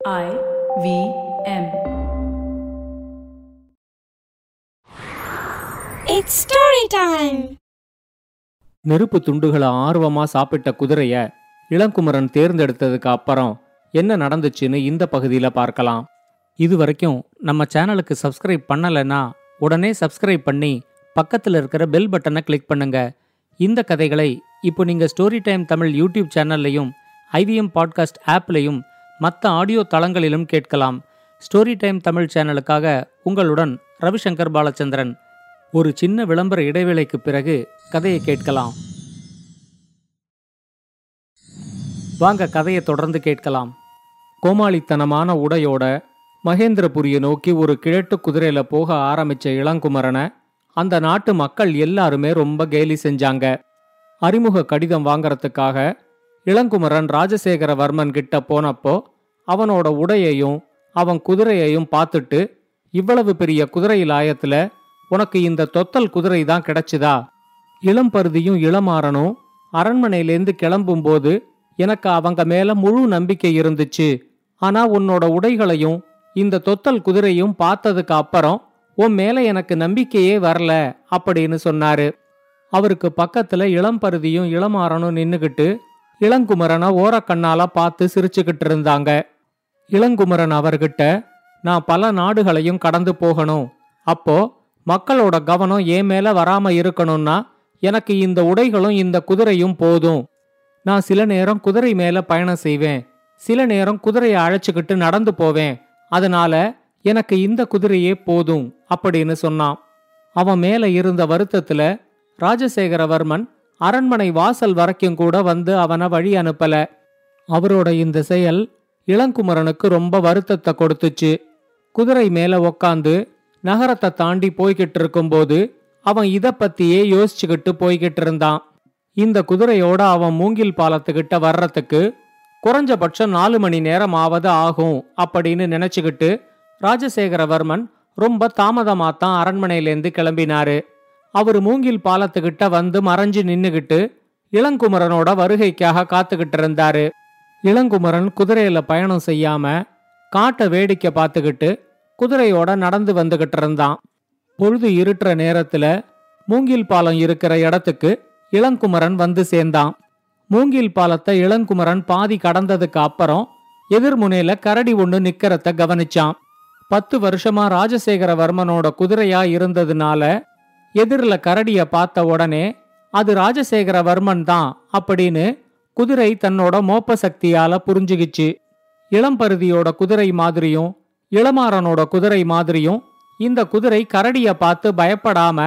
I V M. It's story time. நெருப்பு துண்டுகளை ஆர்வமா சாப்பிட்ட குதிரைய இளங்குமரன் தேர்ந்தெடுத்ததுக்கு அப்புறம் என்ன நடந்துச்சுன்னு இந்த பகுதியில பார்க்கலாம் இது வரைக்கும் நம்ம சேனலுக்கு சப்ஸ்கிரைப் பண்ணலைன்னா உடனே சப்ஸ்கிரைப் பண்ணி பக்கத்துல இருக்கிற பெல் பட்டனை கிளிக் பண்ணுங்க இந்த கதைகளை இப்போ நீங்க ஸ்டோரி டைம் தமிழ் யூடியூப் சேனல்லையும் ஐவிஎம் பாட்காஸ்ட் ஆப்லையும் மற்ற ஆடியோ தளங்களிலும் கேட்கலாம். ஸ்டோரி டைம் தமிழ் சேனலுக்காக உங்களுடன் ரவிசங்கர் பாலச்சந்திரன். ஒரு சின்ன விளம்பர இடைவேளைக்கு பிறகு கதையை கேட்கலாம். வாங்க கதையை தொடர்ந்து கேட்கலாம். கோமாளித்தனமான உடையோட மகேந்திரபுரியை நோக்கி ஒரு கிழட்டு குதிரையில போக ஆரம்பிச்ச இளங்குமரனை அந்த நாட்டு மக்கள் எல்லாருமே ரொம்ப கேலி செஞ்சாங்க. அறிமுக கடிதம் வாங்கறதுக்காக இளங்குமரன் ராஜசேகரவர்மன் கிட்ட போனப்போ அவனோட உடையையும் அவன் குதிரையையும் பார்த்துட்டு இவ்வளவு பெரிய குதிரை லாயத்துல உனக்கு இந்த தொத்தல் குதிரை தான் கிடைச்சுதா? இளம்பருதியும் இளமாறனும் அரண்மனையிலேருந்து கிளம்பும்போது எனக்கு அவங்க மேல முழு நம்பிக்கை இருந்துச்சு. ஆனா உன்னோட உடைகளையும் இந்த தொத்தல் குதிரையும் பார்த்ததுக்கு அப்புறம் உன் மேல எனக்கு நம்பிக்கையே வரல அப்படின்னு சொன்னாரு. அவருக்கு பக்கத்துல இளம்பருதியும் இளமாறனும் நின்னுகிட்டு இளங்குமரனை ஓரக்கண்ணால பார்த்து சிரிச்சுக்கிட்டு இருந்தாங்க. இளங்குமரன் அவர்கிட்ட நான் பல நாடுகளையும் கடந்து போகணும். அப்போ மக்களோட கவனம் ஏன் மேல வராம இருக்கணும்னா எனக்கு இந்த உடைகளும் இந்த குதிரையும் போதும். நான் சில நேரம் குதிரை மேல பயணம் செய்வேன். சில நேரம் குதிரையை அழைச்சுக்கிட்டு நடந்து போவேன். அதனால எனக்கு இந்த குதிரையே போதும் அப்படின்னு சொன்னான். அவன் மேல இருந்த வருத்தத்துல ராஜசேகரவர்மன் அரண்மனை வாசல் வரைக்கும் கூட வந்து அவனை வழி அனுப்பல. அவரோட இந்த செயல் இளங்குமரனுக்கு ரொம்ப வருத்தத்தை கொடுத்துச்சு. குதிரை மேல உக்காந்து நகரத்தை தாண்டி போய்கிட்டு இருக்கும்போது அவன் இத பத்தியே யோசிச்சுக்கிட்டு போய்கிட்டு இருந்தான். இந்த குதிரையோட அவன் மூங்கில் பாலத்துக்கிட்ட வர்றதுக்கு குறைஞ்சபட்சம் நாலு மணி நேரம் ஆவது ஆகும் அப்படின்னு நினைச்சுக்கிட்டு ராஜசேகரவர்மன் ரொம்ப தாமதமாத்தான் அரண்மனையிலேருந்து கிளம்பினாரு. அவர் மூங்கில் பாலத்துக்கிட்ட வந்து மறைஞ்சு நின்னுகிட்டு இளங்குமரனோட வருகைக்காக காத்துக்கிட்டு இருந்தாரு. இளங்குமரன் குதிரையில பயணம் செய்யாம காட்டை வேடிக்கை பார்த்துக்கிட்டு குதிரையோட நடந்து வந்துகிட்டு இருந்தான். பொழுது இருட்டுற நேரத்துல மூங்கில் பாலம் இருக்கிற இடத்துக்கு இளங்குமரன் வந்து சேர்ந்தான். மூங்கில் பாலத்தை இளங்குமரன் பாதி கடந்ததுக்கு அப்புறம் எதிர்முனையில கரடி ஒன்று நிக்கிறத கவனிச்சான். பத்து வருஷமா ராஜசேகரவர்மனோட குதிரையா இருந்ததுனால எதிரில் கரடிய பார்த்த உடனே அது ராஜசேகரவர்மன் தான் அப்படின்னு குதிரை தன்னோட மோப்ப சக்தியால புரிஞ்சுகிச்சு. இளம்பருதியோட குதிரை மாதிரியும் இளமாறனோட குதிரை மாதிரியும் இந்த குதிரை கரடிய பார்த்து பயப்படாம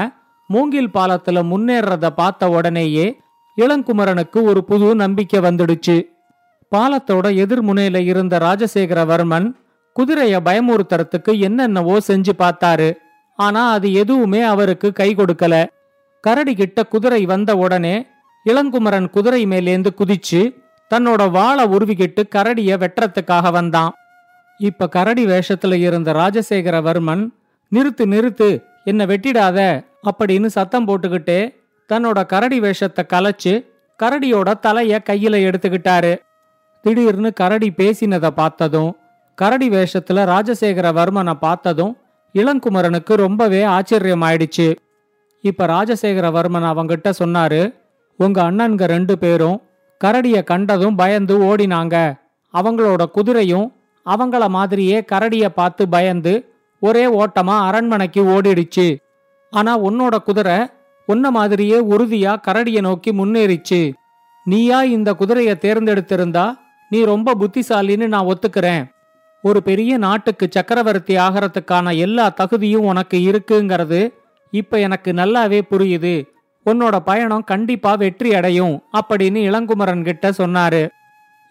மூங்கில் பாலத்துல முன்னேறத பார்த்த உடனேயே இளங்குமரனுக்கு ஒரு புது நம்பிக்கை வந்துடுச்சு. பாலத்தோட எதிர்முனையில இருந்த ராஜசேகரவர்மன் குதிரைய பயமுறுத்துறதுக்கு என்னென்னவோ செஞ்சு பார்த்தாரு. ஆனா அது எதுவுமே அவருக்கு கை கொடுக்கல. கரடி கிட்ட குதிரை வந்த உடனே இளங்குமரன் குதிரை மேலேந்து குதிச்சு தன்னோட வாளை உருவிக்கிட்டு கரடிய வெட்டுறதுக்காக வந்தான். இப்ப கரடி வேஷத்துல இருந்த ராஜசேகரவர்மன் நிறுத்து நிறுத்து என்ன வெட்டிடாத அப்படின்னு சத்தம் போட்டுக்கிட்டே தன்னோட கரடி வேஷத்தை கலைச்சு கரடியோட தலைய கையில எடுத்துக்கிட்டாரு. திடீர்னு கரடி பேசினதை பார்த்ததும் கரடி வேஷத்துல ராஜசேகரவர்மனை பார்த்ததும் இளங்குமரனுக்கு ரொம்பவே ஆச்சரியமாயிடுச்சு. இப்ப ராஜசேகரவர்மன் அவங்கிட்ட சொன்னாரு உங்க அண்ணன்க ரெண்டு பேரும் கரடிய கண்டதும் பயந்து ஓடினாங்க. அவங்களோட குதிரையும் அவங்கள மாதிரியே கரடிய பார்த்து பயந்து ஒரே ஓட்டமா அரண்மனைக்கு ஓடிடுச்சு. ஆனா உன்னோட குதிரை உன்ன மாதிரியே உறுதியா கரடிய நோக்கி முன்னேறிச்சு. நீயா இந்த குதிரைய தேர்ந்தெடுத்திருந்தா நீ ரொம்ப புத்திசாலின்னு நான் ஒத்துக்கிறேன். ஒரு பெரிய நாட்டுக்கு சக்கரவர்த்தி ஆகிறதுக்கான எல்லா தகுதியும் உனக்கு இருக்குங்கிறது இப்ப எனக்கு நல்லாவே புரியுது. உன்னோட பயணம் கண்டிப்பா வெற்றி அடையும் அப்படின்னு இளங்குமரன் கிட்ட சொன்னாரு.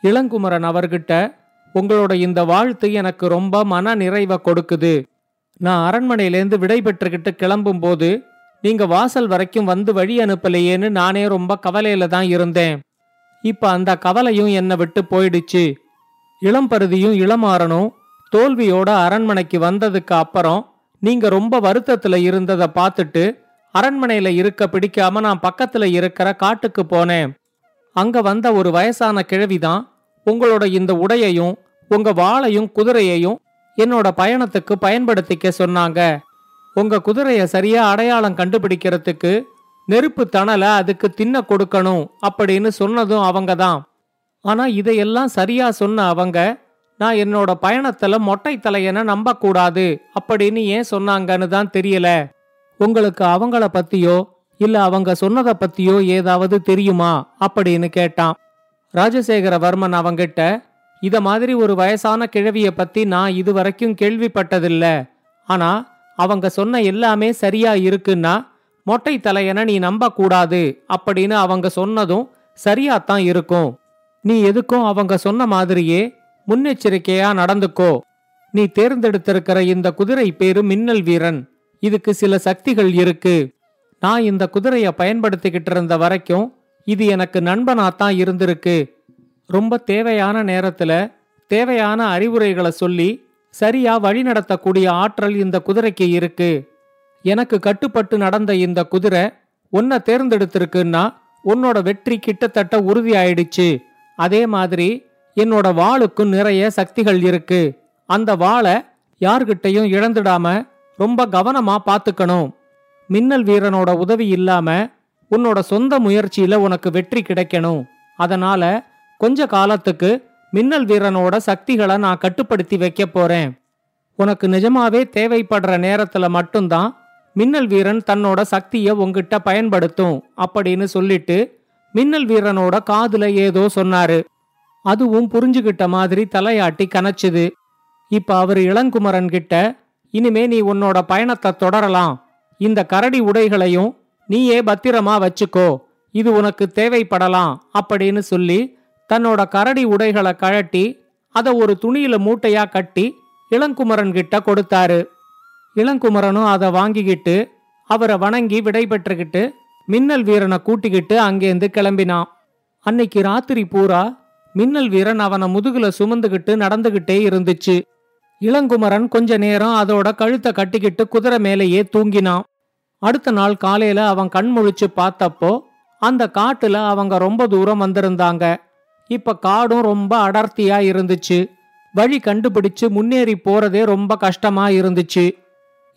இளங்குமரன் அவர்கிட்ட உங்களோட இந்த வாழ்த்து எனக்கு ரொம்ப மன நிறைவை கொடுக்குது. நான் அரண்மனையிலேருந்து விடை பெற்றுக்கிட்டு கிளம்பும்போது நீங்க வாசல் வரைக்கும் வந்து வழி அனுப்பலையேன்னு நானே ரொம்ப கவலையில தான் இருந்தேன். இப்ப அந்த கவலையும் என்னை விட்டு போயிடுச்சு. இளம்பருதியும் இளமாறனும் தோல்வியோட அரண்மனைக்கு வந்ததுக்கு அப்புறம் நீங்க ரொம்ப வருத்தத்துல இருந்ததை பார்த்துட்டு அரண்மனையில இருக்க பிடிக்காம நான் பக்கத்துல இருக்கிற காட்டுக்கு போனேன். அங்க வந்த ஒரு வயசான கிழவிதான் உங்களோட இந்த உடையையும் உங்க வாளையும் குதிரையையும் என்னோட பயணத்துக்கு பயன்படுத்திக்க சொன்னாங்க. உங்க குதிரைய சரியா அடையாளம் கண்டுபிடிக்கிறதுக்கு நெருப்பு தணலை அதுக்கு தின்ன கொடுக்கணும் அப்படின்னு சொன்னதும் அவங்க தான் ஆனா இதையெல்லாம் சரியா சொன்ன அவங்க நான் என்னோட பயணத்துல மொட்டை தலையனை நம்பக்கூடாது அப்படின்னு ஏன் சொன்னாங்கன்னு தான் தெரியல. உங்களுக்கு அவங்கள பத்தியோ இல்ல அவங்க சொன்னதை பத்தியோ ஏதாவது தெரியுமா? அப்படின்னு கேட்டான். ராஜசேகரவர்மன் அவங்கிட்ட இத மாதிரி ஒரு வயசான கிழவிய பத்தி நான் இதுவரைக்கும் கேள்விப்பட்டதில்ல. ஆனா அவங்க சொன்ன எல்லாமே சரியா இருக்குன்னா மொட்டை தலையன நீ நம்ப கூடாது அப்படின்னு அவங்க சொன்னதும் சரியாத்தான் இருக்கும். நீ எதுக்கும் அவங்க சொன்ன மாதிரியே முன்னெச்சரிக்கையா நடந்துக்கோ. நீ தேர்ந்தெடுத்திருக்கிற இந்த குதிரை பேரு மின்னல் வீரன். இதுக்கு சில சக்திகள் இருக்கு. நான் இந்த குதிரைய பயன்படுத்திக்கிட்டு இருந்த வரைக்கும் இது எனக்கு நண்பனாத்தான் இருந்திருக்கு. ரொம்ப தேவையான நேரத்துல தேவையான அறிவுரைகளை சொல்லி சரியா வழிநடத்தக்கூடிய ஆற்றல் இந்த குதிரைக்கு இருக்கு. எனக்கு கட்டுப்பட்டு நடந்த இந்த குதிரை உன்னை தேர்ந்தெடுத்திருக்குன்னா உன்னோட வெற்றி கிட்டத்தட்ட உறுதி ஆயிடுச்சு அதே மாதிரி என்னோட வாளுக்கும் நிறைய சக்திகள் இருக்கு. அந்த வாளை யார்கிட்டையும் இழந்துடாம ரொம்ப கவனமா பாத்துக்கணும் மின்னல் வீரனோட உதவி இல்லாம உன்னோட சொந்த முயற்சியில உனக்கு வெற்றி கிடைக்கணும். அதனால கொஞ்ச காலத்துக்கு மின்னல் வீரனோட சக்திகளை நான் கட்டுப்படுத்தி வைக்க போறேன். உனக்கு நிஜமாவே தேவைப்படுற நேரத்துல மட்டும்தான் மின்னல் வீரன் தன்னோட சக்தியை உங்ககிட்ட பயன்படுத்தும் அப்படின்னு சொல்லிட்டு மின்னல் வீரனோட காதுல ஏதோ சொன்னாரு. அதுவும் புரிஞ்சுகிட்ட மாதிரி தலையாட்டி கனச்சுது. இப்ப அவர் இளங்குமரன் கிட்ட இனிமே நீ உன்னோட பயணத்தை தொடரலாம். இந்த கரடி உடைகளையும் நீயே பத்திரமா வச்சுக்கோ. இது உனக்கு தேவைப்படலாம் அப்படின்னு சொல்லி தன்னோட கரடி உடைகளை கழட்டி அதை ஒரு துணியில மூட்டையா கட்டி இளங்குமரன் கிட்ட கொடுத்தாரு. இளங்குமரனும் அதை வாங்கிக்கிட்டு அவரை வணங்கி விடை பெற்றுக்கிட்டு மின்னல் வீரனை கூட்டிக்கிட்டு அங்கேருந்து கிளம்பினான். அன்னைக்கு ராத்திரி பூரா மின்னல் வீரன் அவனை முதுகுல சுமந்துகிட்டு நடந்துகிட்டே இருந்துச்சு. இளங்குமரன் கொஞ்ச நேரம் அதோட கழுத்தை கட்டிக்கிட்டு குதிரை மேலேயே தூங்கினான். அடுத்த நாள் காலையில அவன் கண் முழிச்சு பார்த்தப்போ அந்த காட்டுல அவங்க ரொம்ப தூரம் வந்திருந்தாங்க. இப்ப காடும் ரொம்ப அடர்த்தியா இருந்துச்சு. வழி கண்டுபிடிச்சு முன்னேறி போறதே ரொம்ப கஷ்டமா இருந்துச்சு.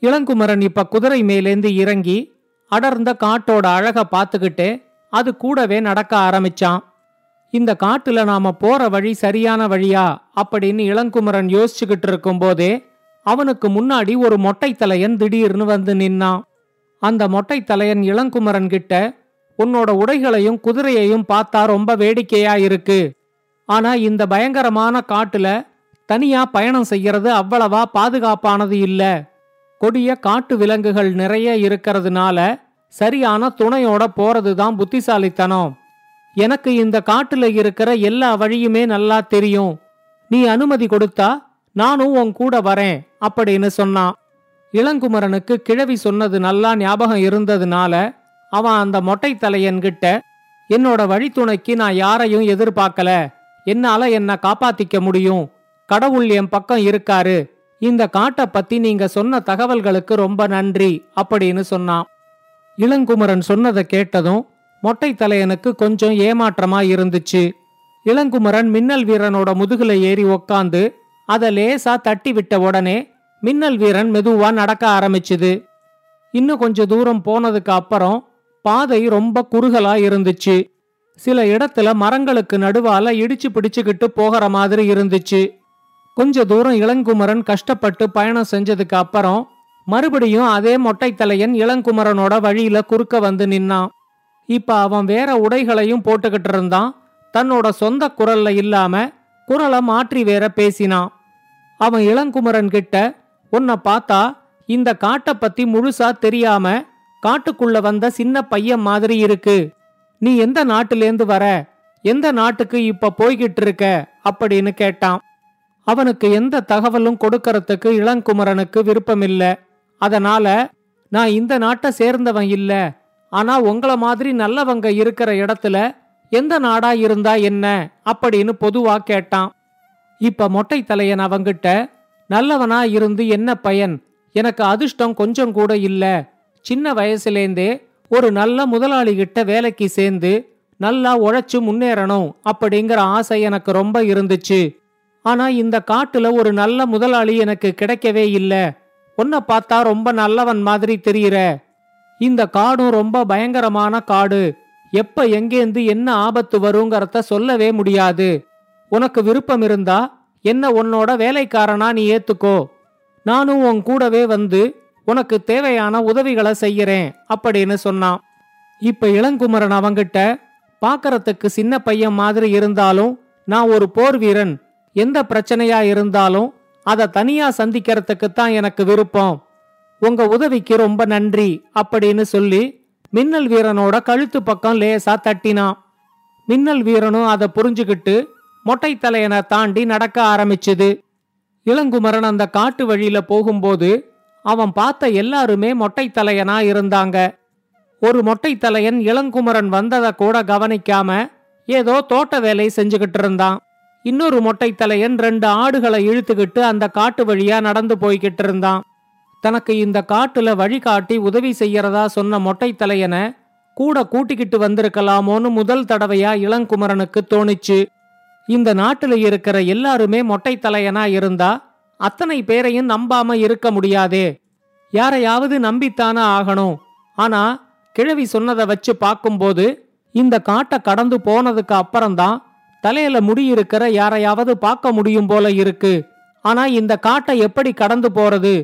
இளங்குமரன் இப்ப குதிரை மேலேந்து இறங்கி அடர்ந்த காட்டோட அழக பார்த்துக்கிட்டே அது கூடவே நடக்க ஆரம்பிச்சான். இந்த காட்டுல நாம போற வழி சரியான வழியா? அப்படின்னு இளங்குமரன் யோசிச்சுக்கிட்டு இருக்கும்போதே அவனுக்கு முன்னாடி ஒரு மொட்டை தலையன் திடீர்னு வந்து நின்னான். அந்த மொட்டை தலையன் இளங்குமரன் கிட்ட உன்னோட உடைகளையும் குதிரையையும் பார்த்தா ரொம்ப வேடிக்கையா இருக்கு. ஆனா இந்த பயங்கரமான காட்டுல தனியா பயணம் செய்யறது அவ்வளவா பாதுகாப்பானது இல்ல. கொடிய காட்டு விலங்குகள் நிறைய இருக்கிறதுனால சரியான துணையோட போறதுதான் புத்திசாலித்தனம். எனக்கு இந்த காட்டுல இருக்கிற எல்லா வழியுமே நல்லா தெரியும். நீ அனுமதி கொடுத்தா நானும் உன் கூட வரேன் அப்படின்னு சொன்னான். இளங்குமரனுக்கு கிழவி சொன்னது நல்லா ஞாபகம் இருந்ததுனால அவன் அந்த மொட்டை தலையன்கிட்ட என்னோட வழித்துணைக்கு நான் யாரையும் எதிர்பார்க்கல. என்னால என்ன காப்பாத்திக்க முடியும்? கடவுள் என் பக்கம் இருக்காரு. இந்த காட்டை பத்தி நீங்க சொன்ன தகவல்களுக்கு ரொம்ப நன்றி அப்படின்னு சொன்னான். இளங்குமரன் சொன்னதை கேட்டதும் மொட்டை தலையனுக்கு கொஞ்சம் ஏமாற்றமா இருந்துச்சு. இளங்குமரன் மின்னல் வீரனோட முதுகுல ஏறி உக்காந்து அதை லேசா தட்டி விட்ட உடனே மின்னல் வீரன் மெதுவா நடக்க ஆரம்பிச்சுது. இன்னும் கொஞ்ச தூரம் போனதுக்கு அப்புறம் பாதை ரொம்ப குறுகலா இருந்துச்சு. சில இடத்துல மரங்களுக்கு நடுவால இடிச்சு பிடிச்சுக்கிட்டு போகிற மாதிரி இருந்துச்சு. கொஞ்ச தூரம் இளங்குமரன் கஷ்டப்பட்டு பயணம் செஞ்சதுக்கு அப்புறம் மறுபடியும் அதே மொட்டைத்தலையன் இளங்குமரனோட வழியில குறுக்க வந்து நின்னான். இப்ப அவன் வேற உடைகளையும் போட்டுக்கிட்டு இருந்தான். தன்னோட சொந்த குரல்ல இல்லாம குரலை மாற்றி வேற பேசினான். அவன் இளங்குமரன் கிட்ட உன்னை பார்த்தா இந்த காட்டை பத்தி முழுசா தெரியாம காட்டுக்குள்ள வந்த சின்ன பையன் மாதிரி இருக்கு. நீ எந்த நாட்டிலேந்து வர? எந்த நாட்டுக்கு இப்ப போய்கிட்டு இருக்க? அப்படின்னு கேட்டான். அவனுக்கு எந்த தகவலும் கொடுக்கறதுக்கு இளங்குமரனுக்கு விருப்பமில்ல. அதனால நான் இந்த நாட்டை சேர்ந்தவன் இல்லை. ஆனா உங்களை மாதிரி நல்லவங்க இருக்கிற இடத்துல எந்த நாடா இருந்தா என்ன அப்படின்னு பொதுவா கேட்டான். இப்ப மொட்டை தலையன் அவங்கிட்ட நல்லவனா இருந்து என்ன பயன்? எனக்கு அதிர்ஷ்டம் கொஞ்சம் கூட இல்ல. சின்ன வயசுலேந்தே ஒரு நல்ல முதலாளி கிட்ட வேலைக்கு சேர்ந்து நல்லா உழைச்சு முன்னேறணும் அப்படிங்கிற ஆசை எனக்கு ரொம்ப இருந்துச்சு. ஆனா இந்த காட்டுல ஒரு நல்ல முதலாளி எனக்கு கிடைக்கவே இல்ல. உன்னை பார்த்தா ரொம்ப நல்லவன் மாதிரி தெரியுற. இந்த காடும் ரொம்ப பயங்கரமான காடு. எப்ப எங்கேந்து என்ன ஆபத்து வருங்கிறத சொல்லவே முடியாது. உனக்கு விருப்பம் இருந்தா என்ன உன்னோட வேலைக்காரனா நீ ஏத்துக்கோ. நானும் உன் கூடவே வந்து உனக்கு தேவையான உதவிகளை செய்யறேன் அப்படின்னு சொன்னான். இப்ப இளங்குமரன் அவங்கிட்ட பாக்கறதுக்கு சின்ன பையன் மாதிரி இருந்தாலும் நான் ஒரு போர் வீரன் எந்த பிரச்சனையா இருந்தாலும் அதை தனியா சந்திக்கிறதுக்கு தான் எனக்கு விருப்பம். உங்க உதவிக்கு ரொம்ப நன்றி அப்படின்னு சொல்லி மின்னல் வீரனோட கழுத்து பக்கம் லேசா தட்டினான். மின்னல் வீரனும் அதை புரிஞ்சுக்கிட்டு மொட்டை தலையனை தாண்டி நடக்க ஆரம்பிச்சுது. இளங்குமரன் அந்த காட்டு வழியில போகும்போது அவன் பார்த்த எல்லாருமே மொட்டை தலையனா இருந்தாங்க. ஒரு மொட்டை தலையன் இளங்குமரன் வந்ததை கூட கவனிக்காம ஏதோ தோட்ட வேலை செஞ்சுக்கிட்டு இருந்தான். இன்னொரு மொட்டை தலையன் ரெண்டு ஆடுகளை இழுத்துக்கிட்டு அந்த காட்டு வழியா நடந்து போய்கிட்டு இருந்தான். தனக்கு இந்த காட்டுல வழிகாட்டி உதவி செய்யறதா சொன்ன மொட்டை தலையனை கூட கூட்டிக்கிட்டு வந்திருக்கலாமோன்னு முதல் தடவையா இளங்குமரனுக்கு தோணுச்சு. இந்த நாட்டுல இருக்கிற எல்லாருமே மொட்டை தலையனா இருந்தா அத்தனை பேரையும் நம்பாம இருக்க முடியாதே. யாரையாவது நம்பித்தானே ஆகணும். ஆனா கிழவி சொன்னதை வச்சு பார்க்கும்போது இந்த காட்டை கடந்து போனதுக்கு அப்புறம்தான் தலையில முடியிருக்கிற யாரையாவது பார்க்க முடியும் போல இருக்கு. ஆனா இந்த காட்டை எப்படி கடந்து போறது?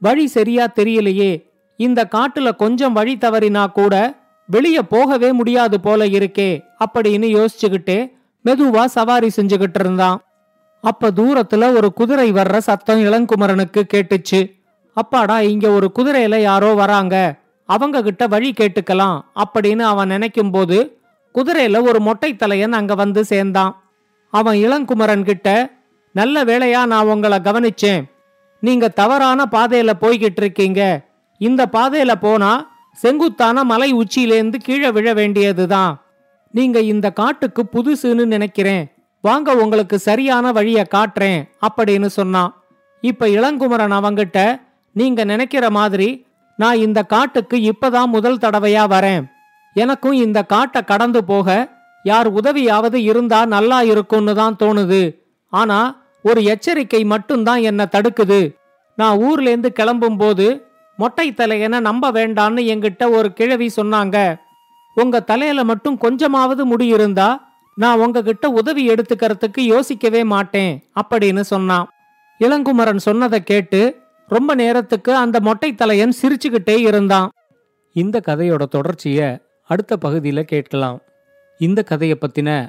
வழி சரியா தெரியலையே. இந்த காட்டுல கொஞ்சம் வழி தவறினா கூட வெளிய போகவே முடியாது போல இருக்கே அப்படின்னு யோசிச்சுக்கிட்டே மெதுவா சவாரி செஞ்சுகிட்டு இருந்தான். அப்ப தூரத்துல ஒரு குதிரை வர்ற சத்தம் இளங்குமரனுக்கு கேட்டுச்சு. அப்பாடா இங்க ஒரு குதிரையில யாரோ வராங்க. அவங்க கிட்ட வழி கேட்டுக்கலாம் அப்படின்னு அவன் நினைக்கும் போது குதிரையில ஒரு மொட்டை தலையன் அங்க வந்து சேர்ந்தான். அவன் இளங்குமரன் கிட்ட நல்ல வேளையா நான் உங்களை கவனிச்சேன். நீங்க தவறான பாதையில போய்கிட்டு இருக்கீங்க. இந்த பாதையில போனா செங்குத்தான மலை உச்சியிலேருந்து கீழே விழ வேண்டியதுதான். நீங்க இந்த காட்டுக்கு புதுசுன்னு நினைக்கிறேன். வாங்க உங்களுக்கு சரியான வழிய காட்டுறேன் அப்படின்னு சொன்னான். இப்ப இளங்குமரன் அவங்கிட்ட நீங்க நினைக்கிற மாதிரி நான் இந்த காட்டுக்கு இப்பதான் முதல் தடவையா வரேன். எனக்கும் இந்த காட்டை கடந்து போக யார் உதவியாவது இருந்தா நல்லா இருக்கும்னு தான் தோணுது. ஆனா ஒரு எச்சரிக்கை மட்டும்தான் என்ன தடுக்குது. நான் ஊர்லேருந்து கிளம்பும்போது மொட்டை தலையனை நம்ப வேண்டான்னு எங்கிட்ட ஒரு கிழவி சொன்னாங்க. உங்க தலையில மட்டும் கொஞ்சமாவது முடியிருந்தா நான் உங்ககிட்ட உதவி எடுத்துக்கிறதுக்கு யோசிக்கவே மாட்டேன் அப்படின்னு சொன்னான். இளங்குமரன் சொன்னதை கேட்டு ரொம்ப நேரத்துக்கு அந்த மொட்டை தலையன் சிரிச்சுக்கிட்டே இருந்தான். இந்த கதையோட தொடர்ச்சியை அடுத்த பகுதியில் கேட்கலாம். இந்த கதையை பற்றின